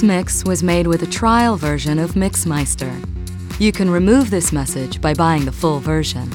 This mix was made with a trial version of Mixmeister. You can remove this message by buying the full version.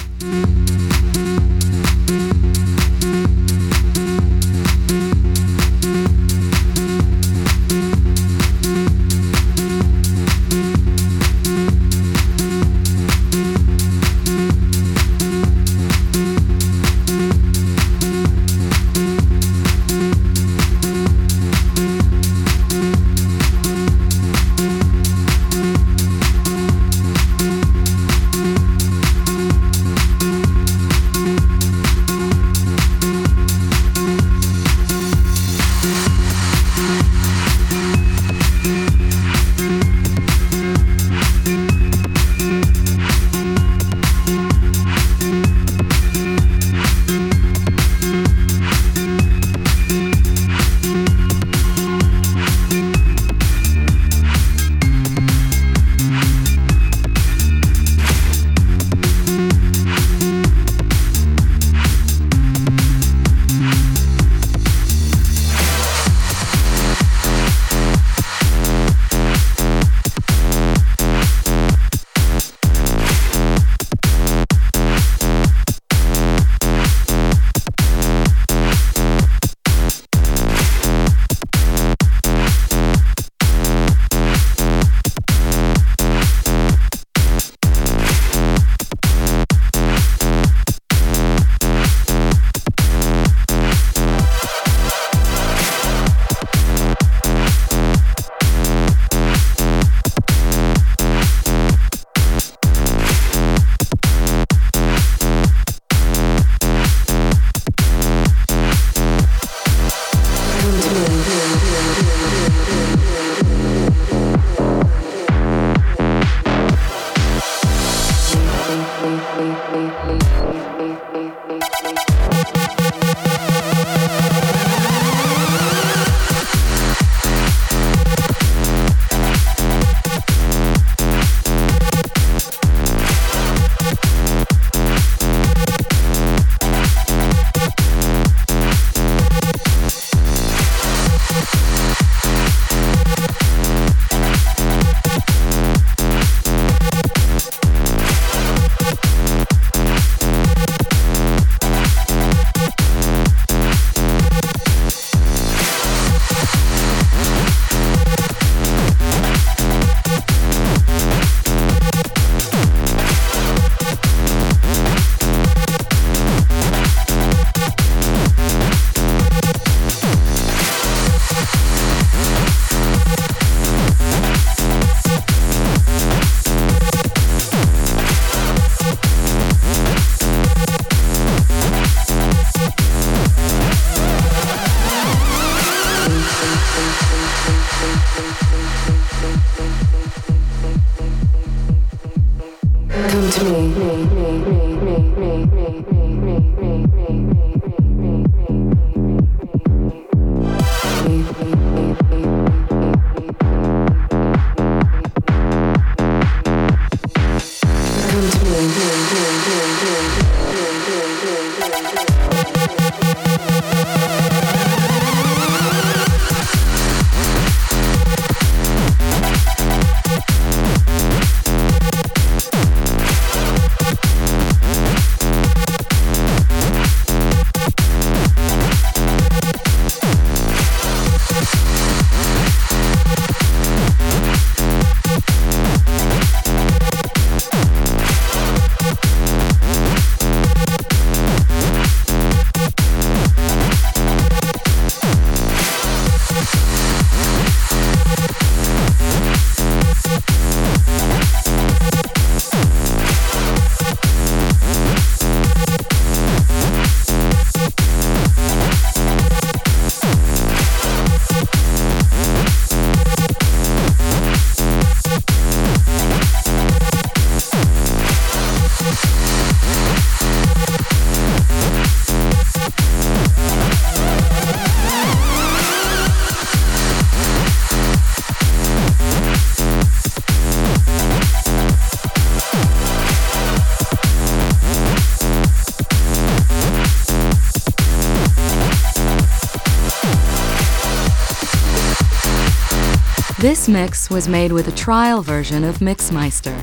This mix was made with a trial version of Mixmeister.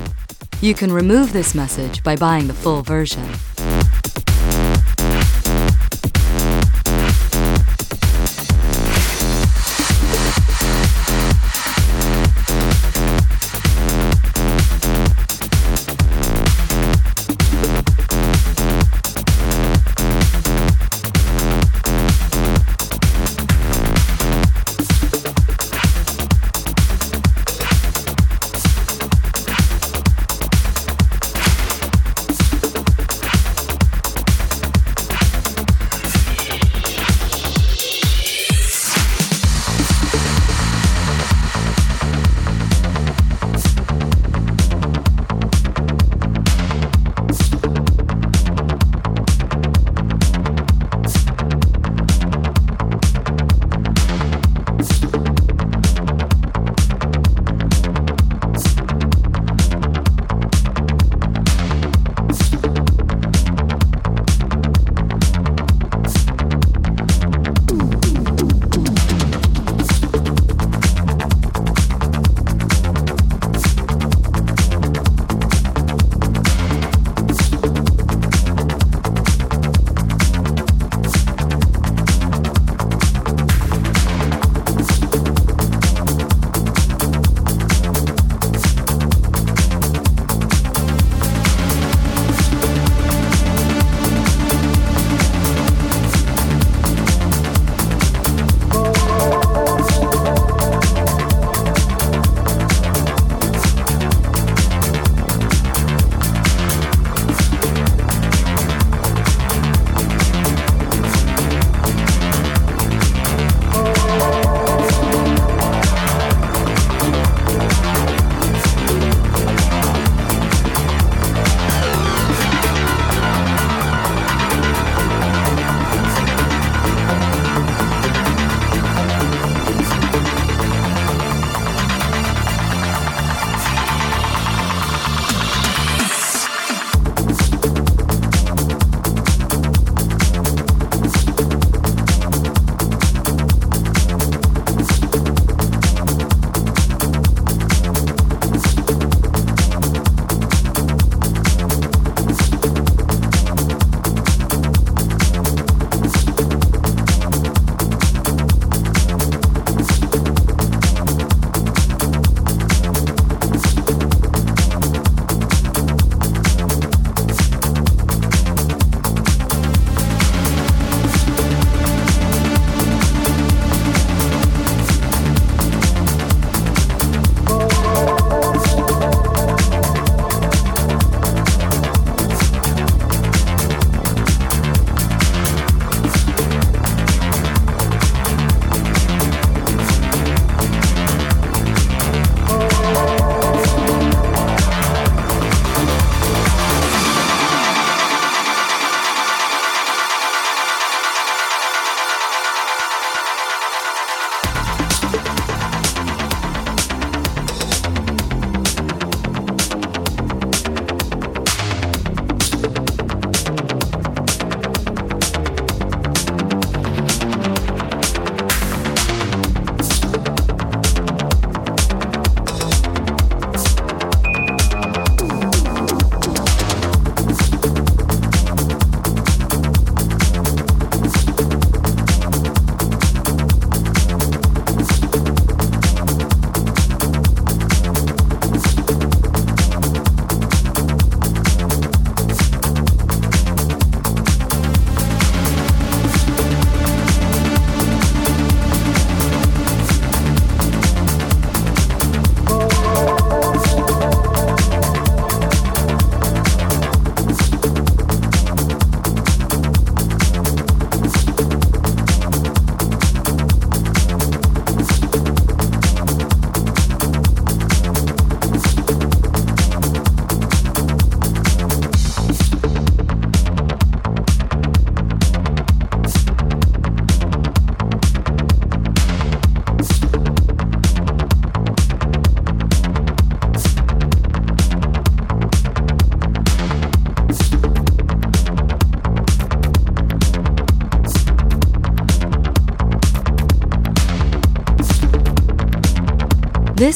You can remove this message by buying the full version.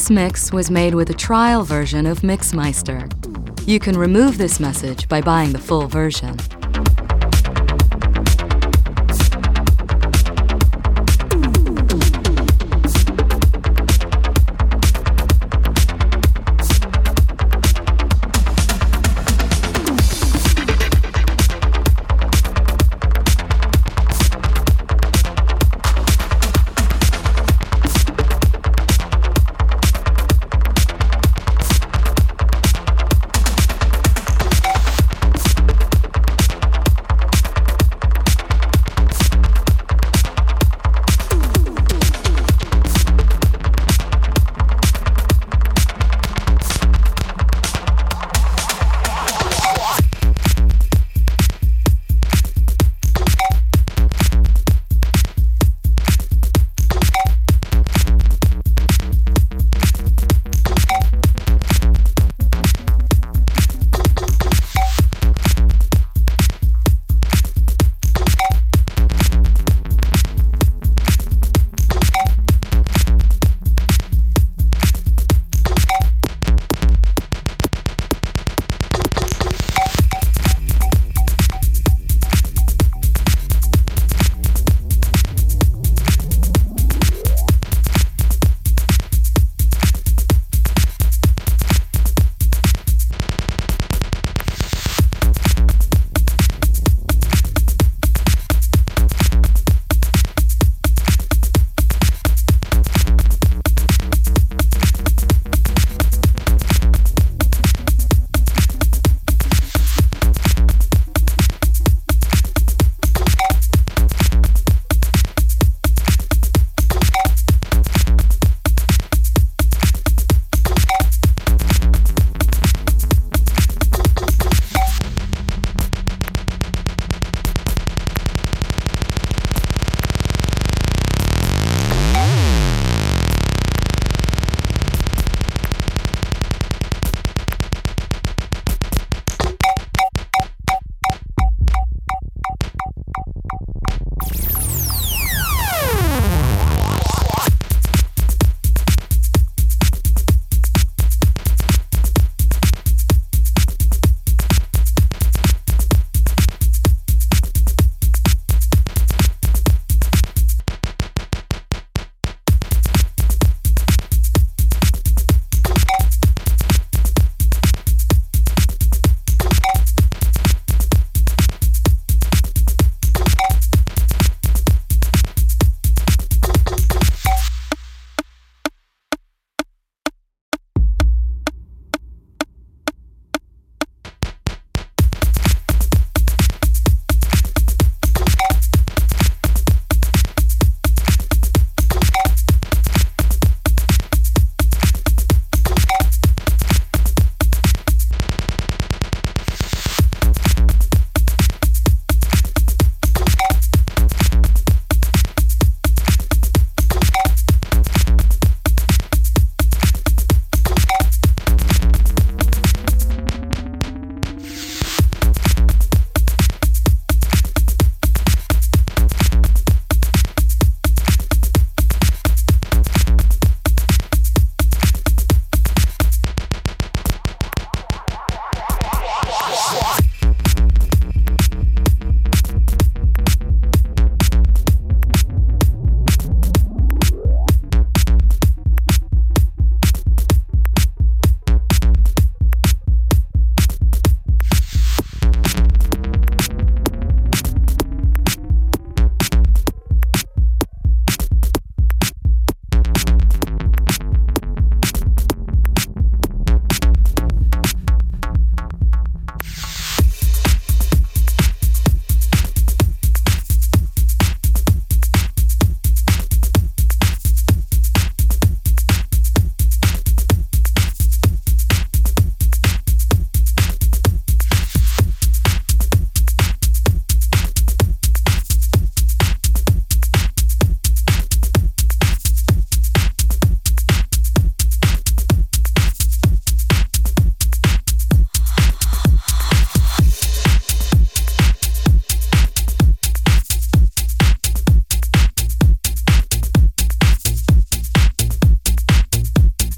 This mix was made with a trial version of Mixmeister. You can remove this message by buying the full version.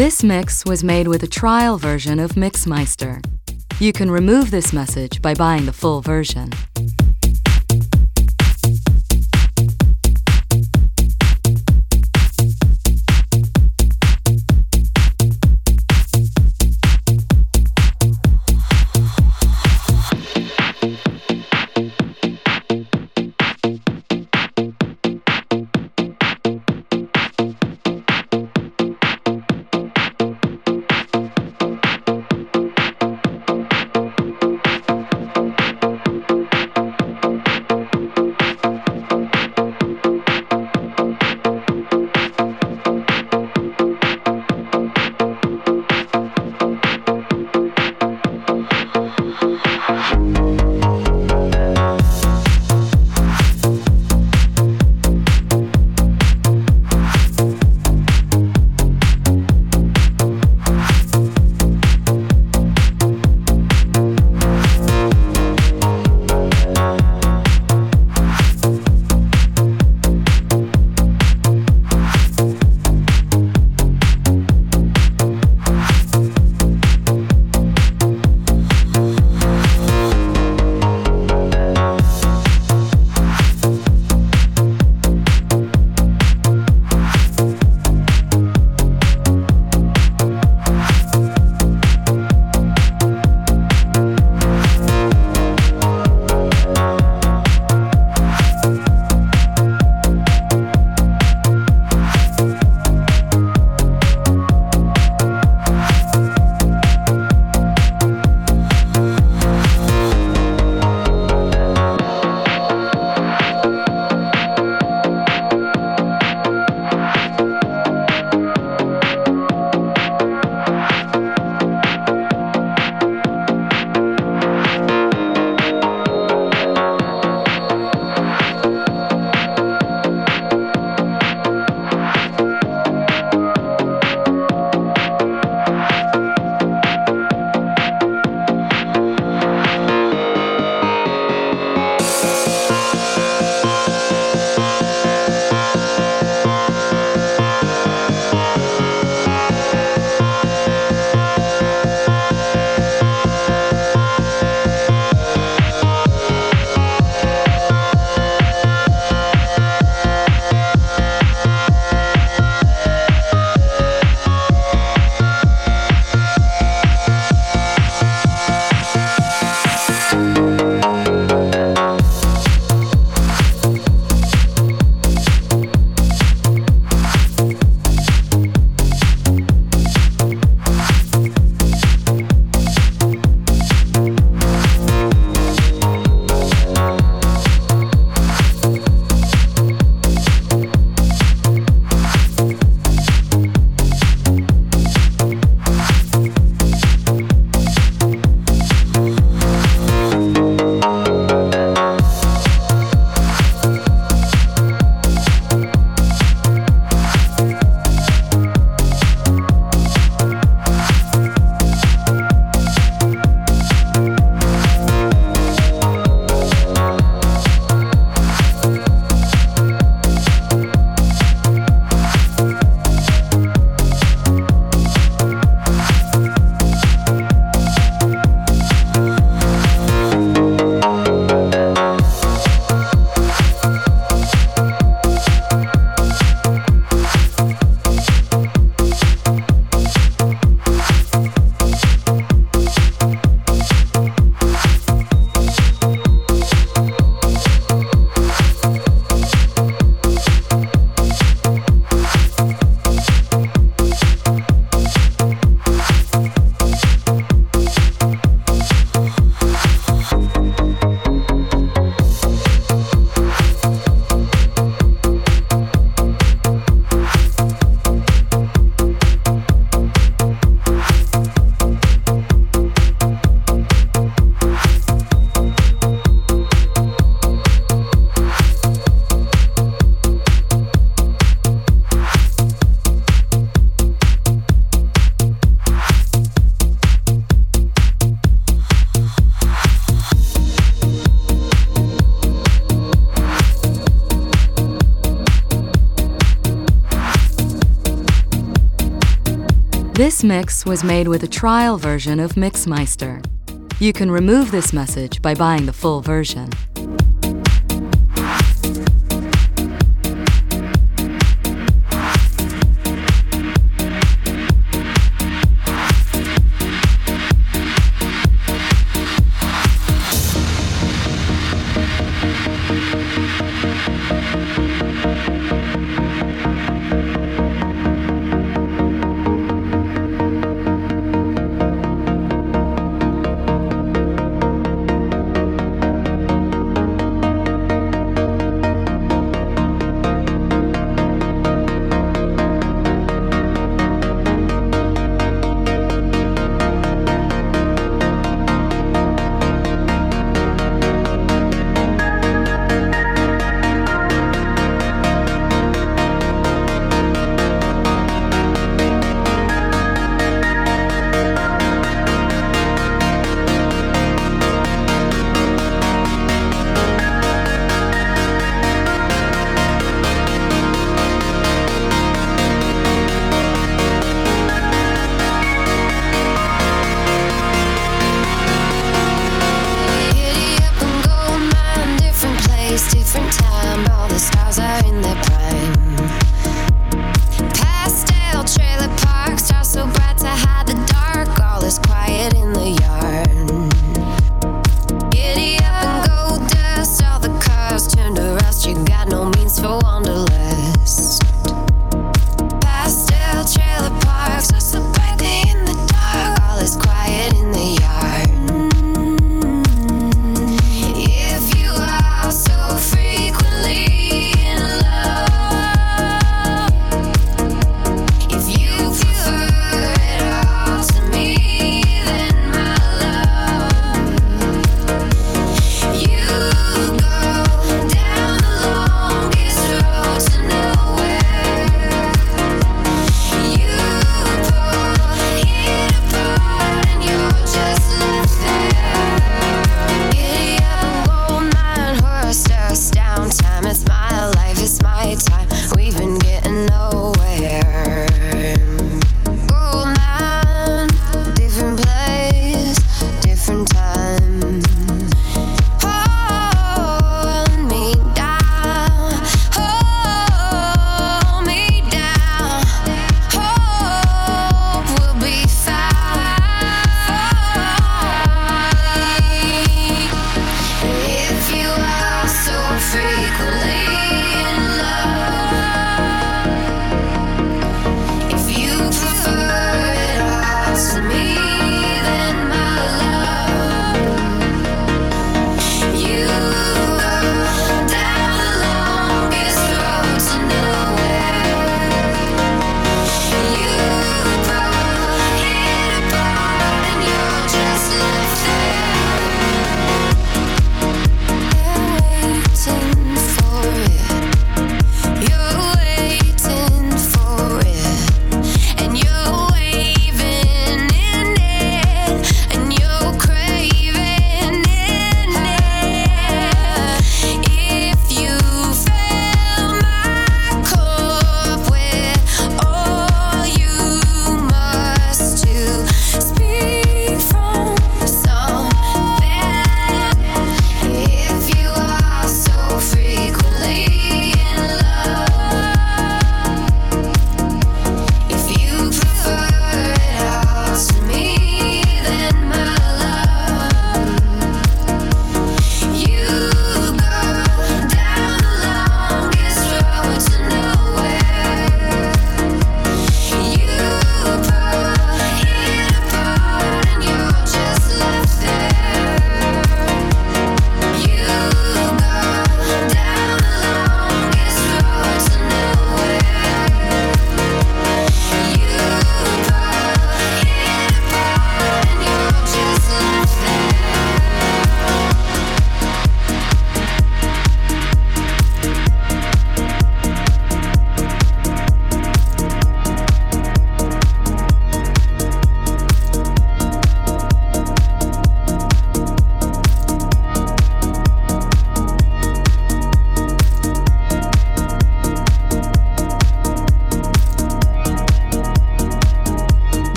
This mix was made with a trial version of Mixmeister. You can remove this message by buying the full version. This mix was made with a trial version of Mixmeister. You can remove this message by buying the full version.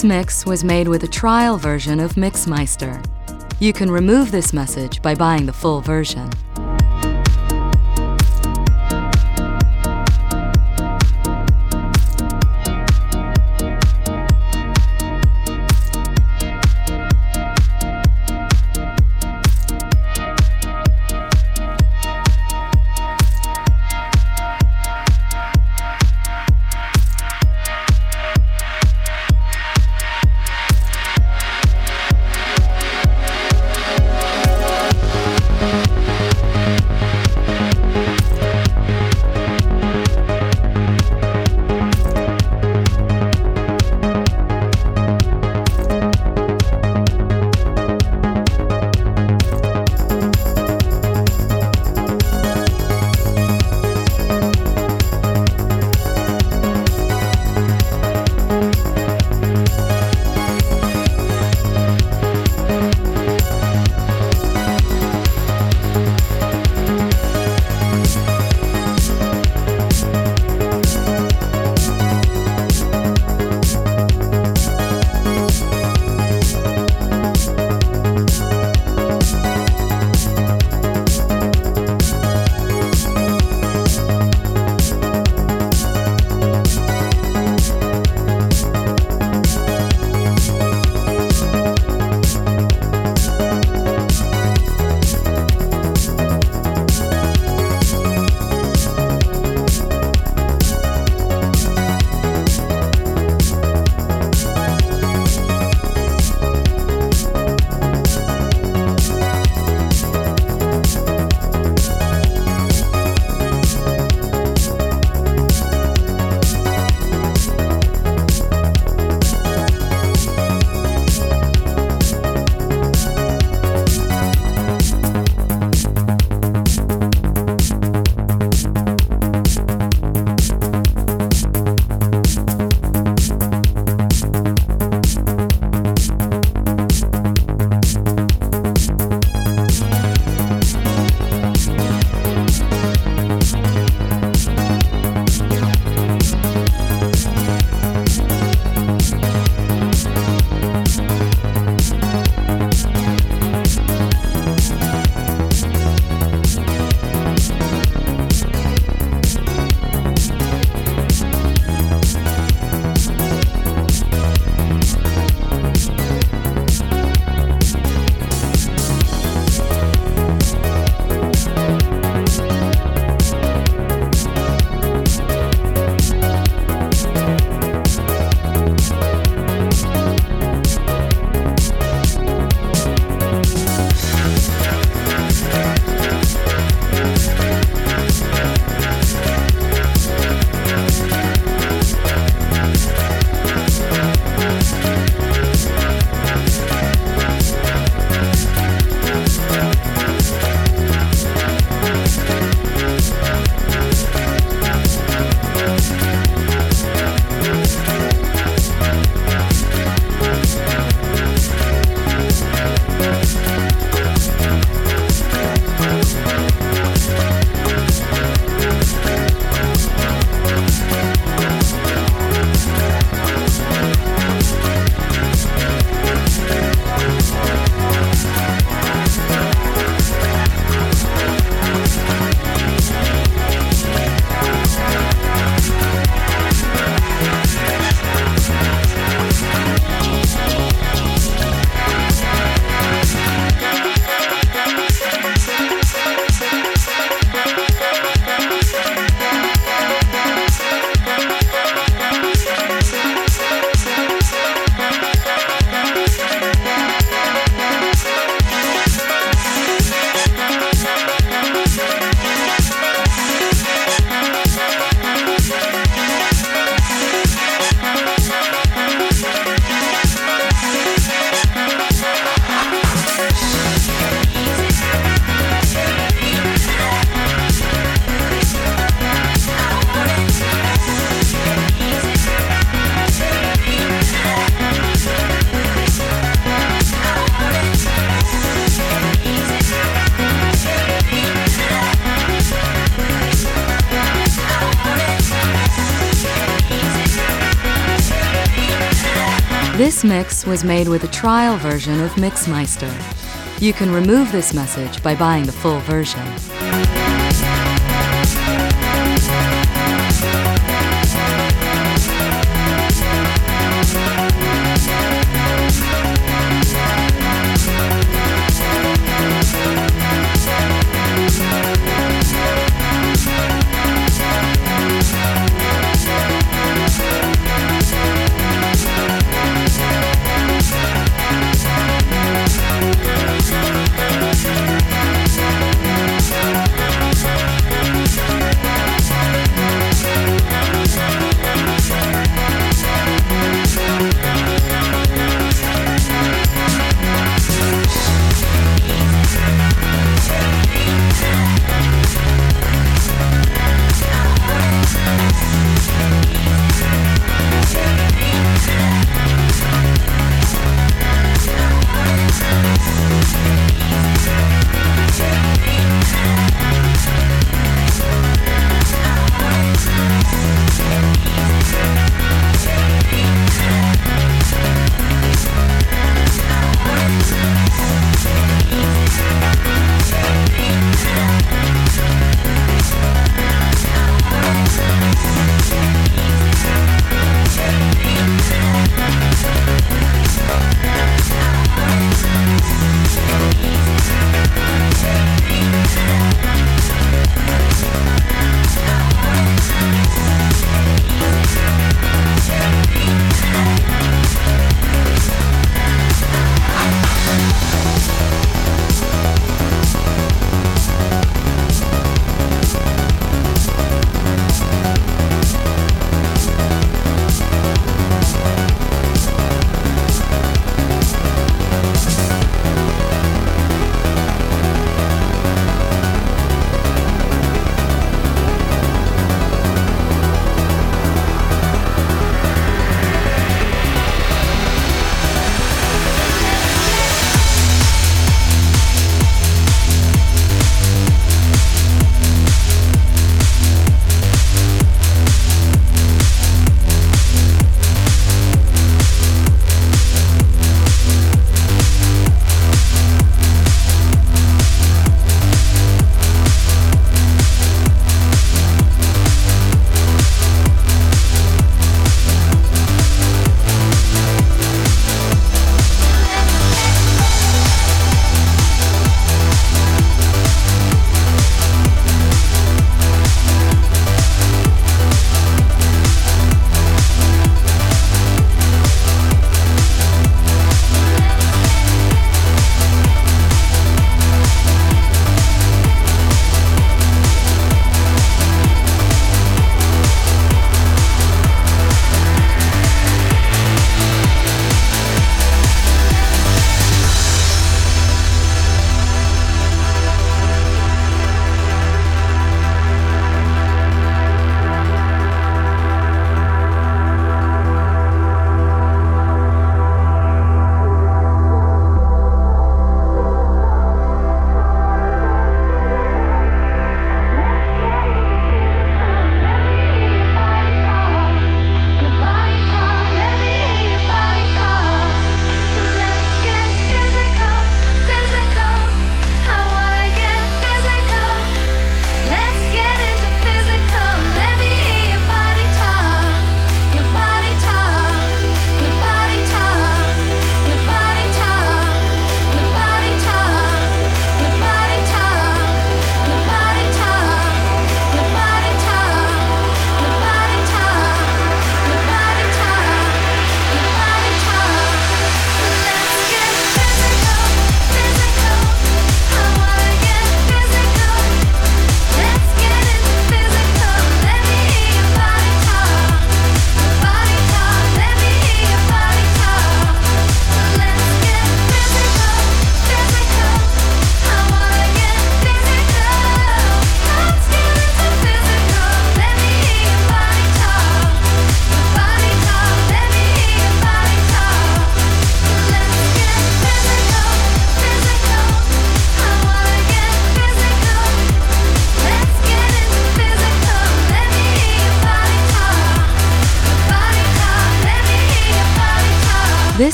This mix was made with a trial version of Mixmeister. You can remove this message by buying the full version. Mix was made with a trial version of Mixmeister. You can remove this message by buying the full version.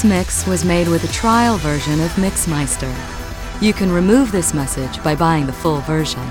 This mix was made with a trial version of Mixmeister. You can remove this message by buying the full version.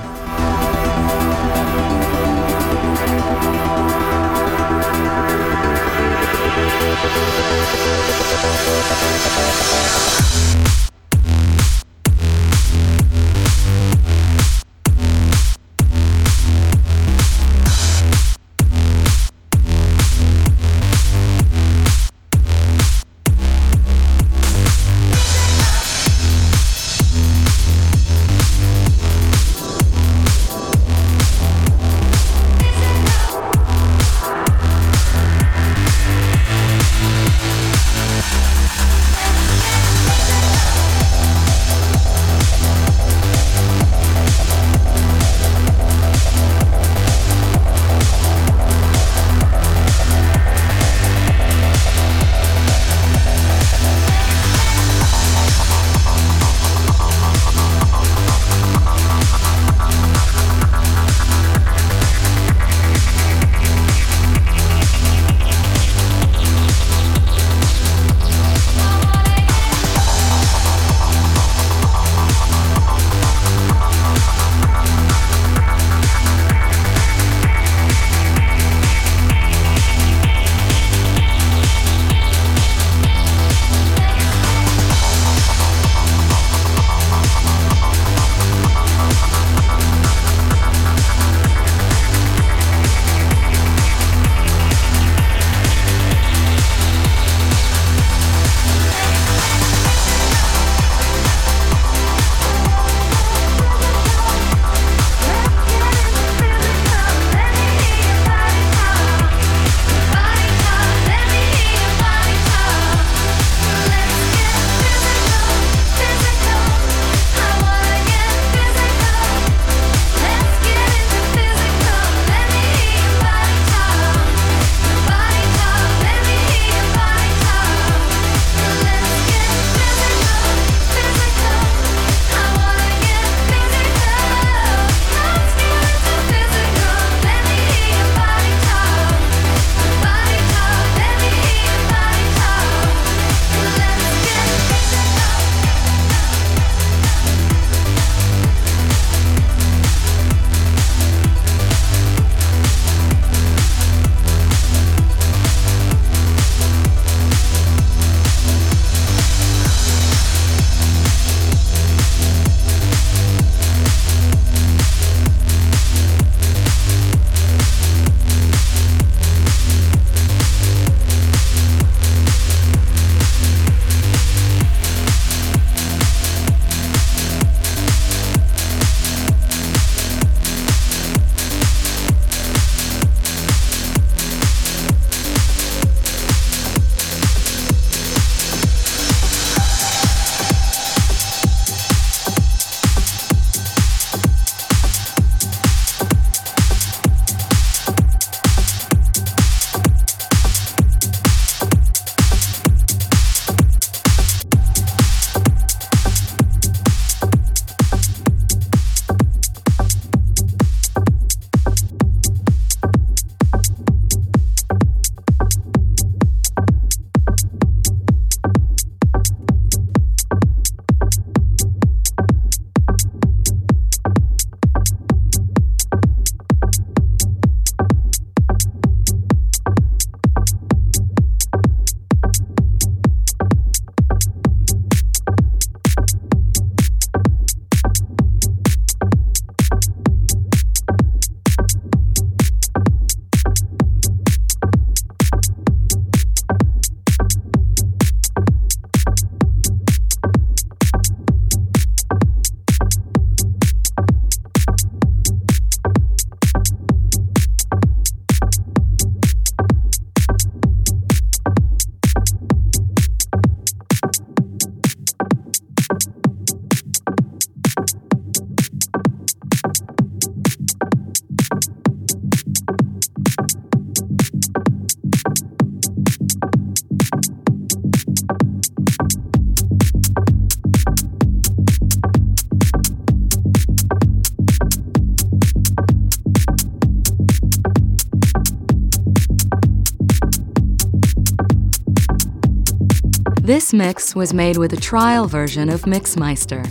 This mix was made with a trial version of Mixmeister.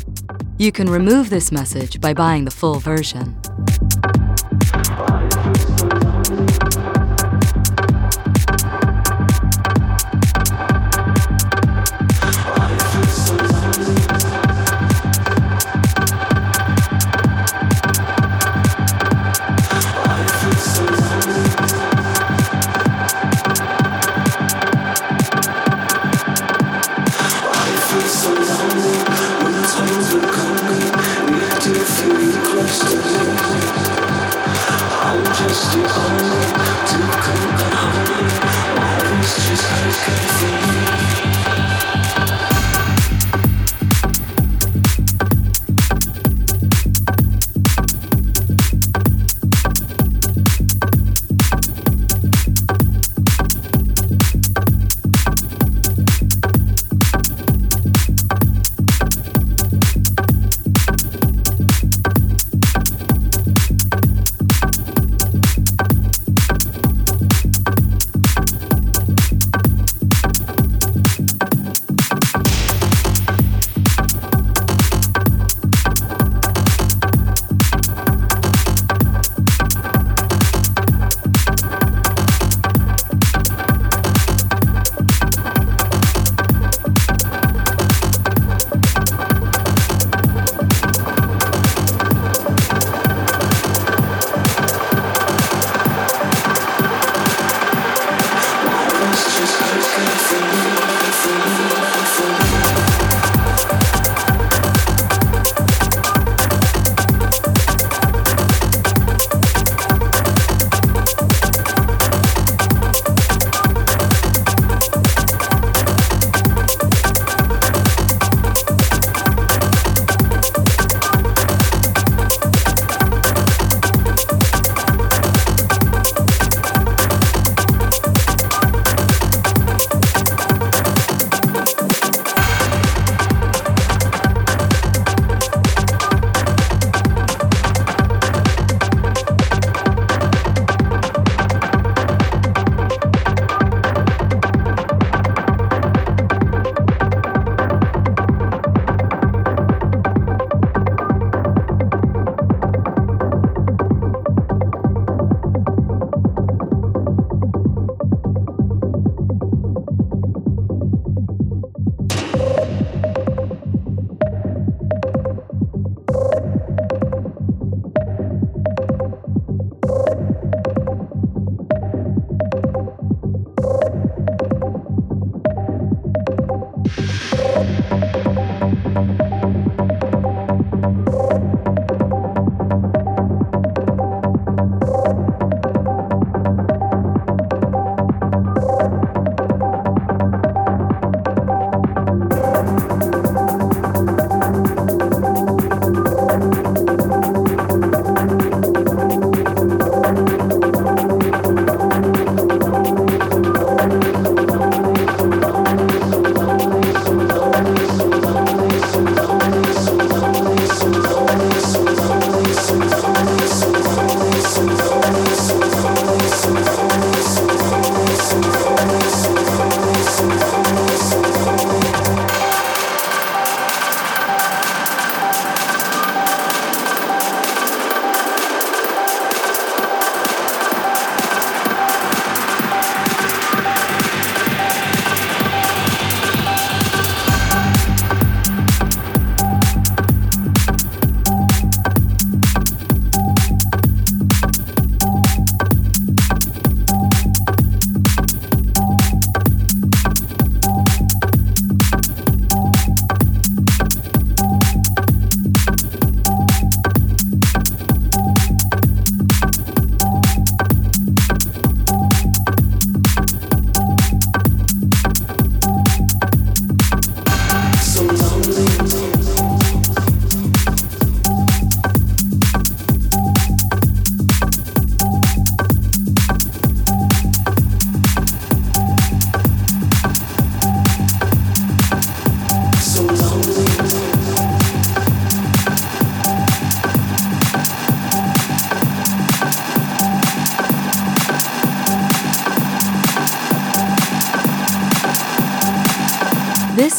You can remove this message by buying the full version.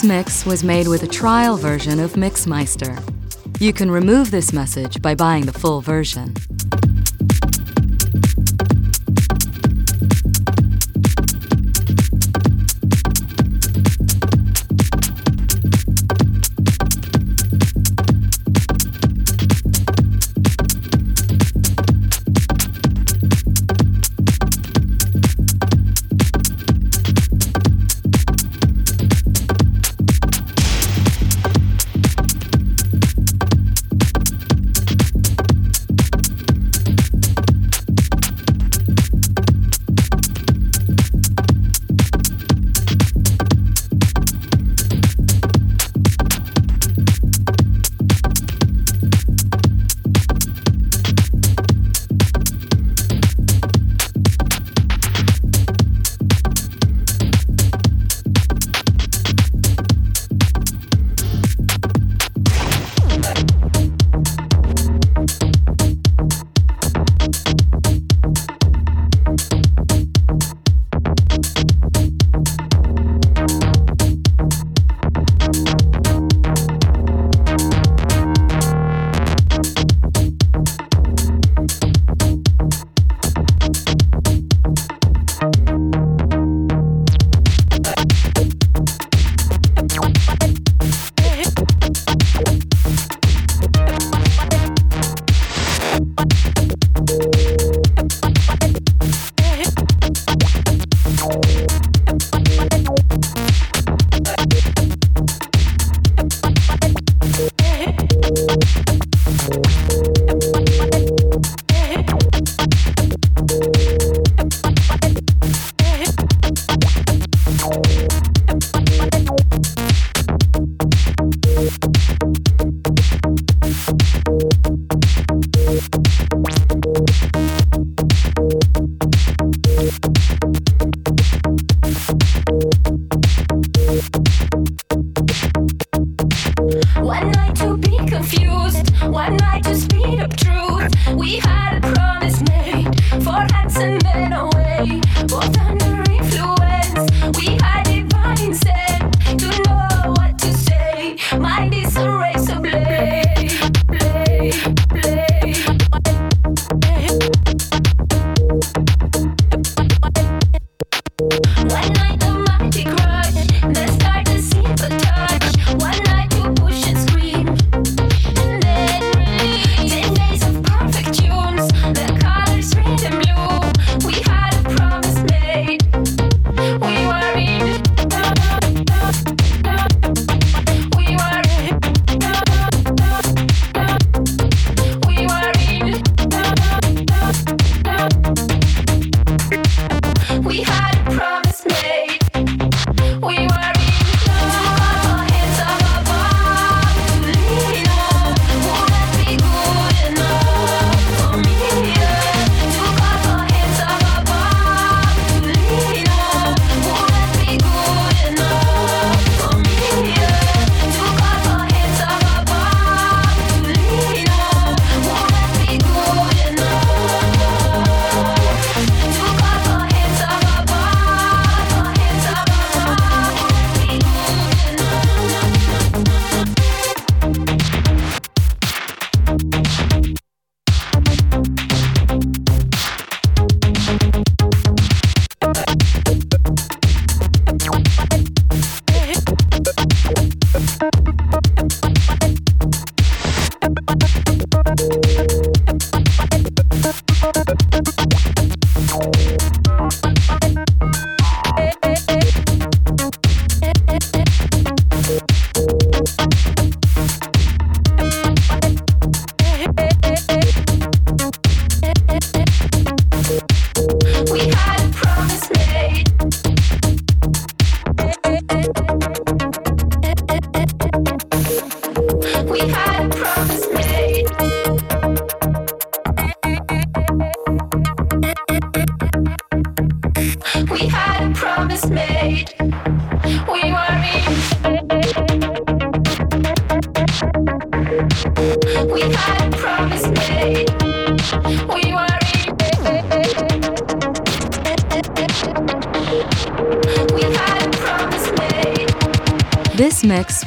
Mix was made with a trial version of Mixmeister. You can remove this message by buying the full version.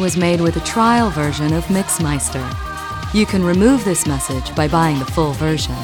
Was made with a trial version of Mixmeister. You can remove this message by buying the full version.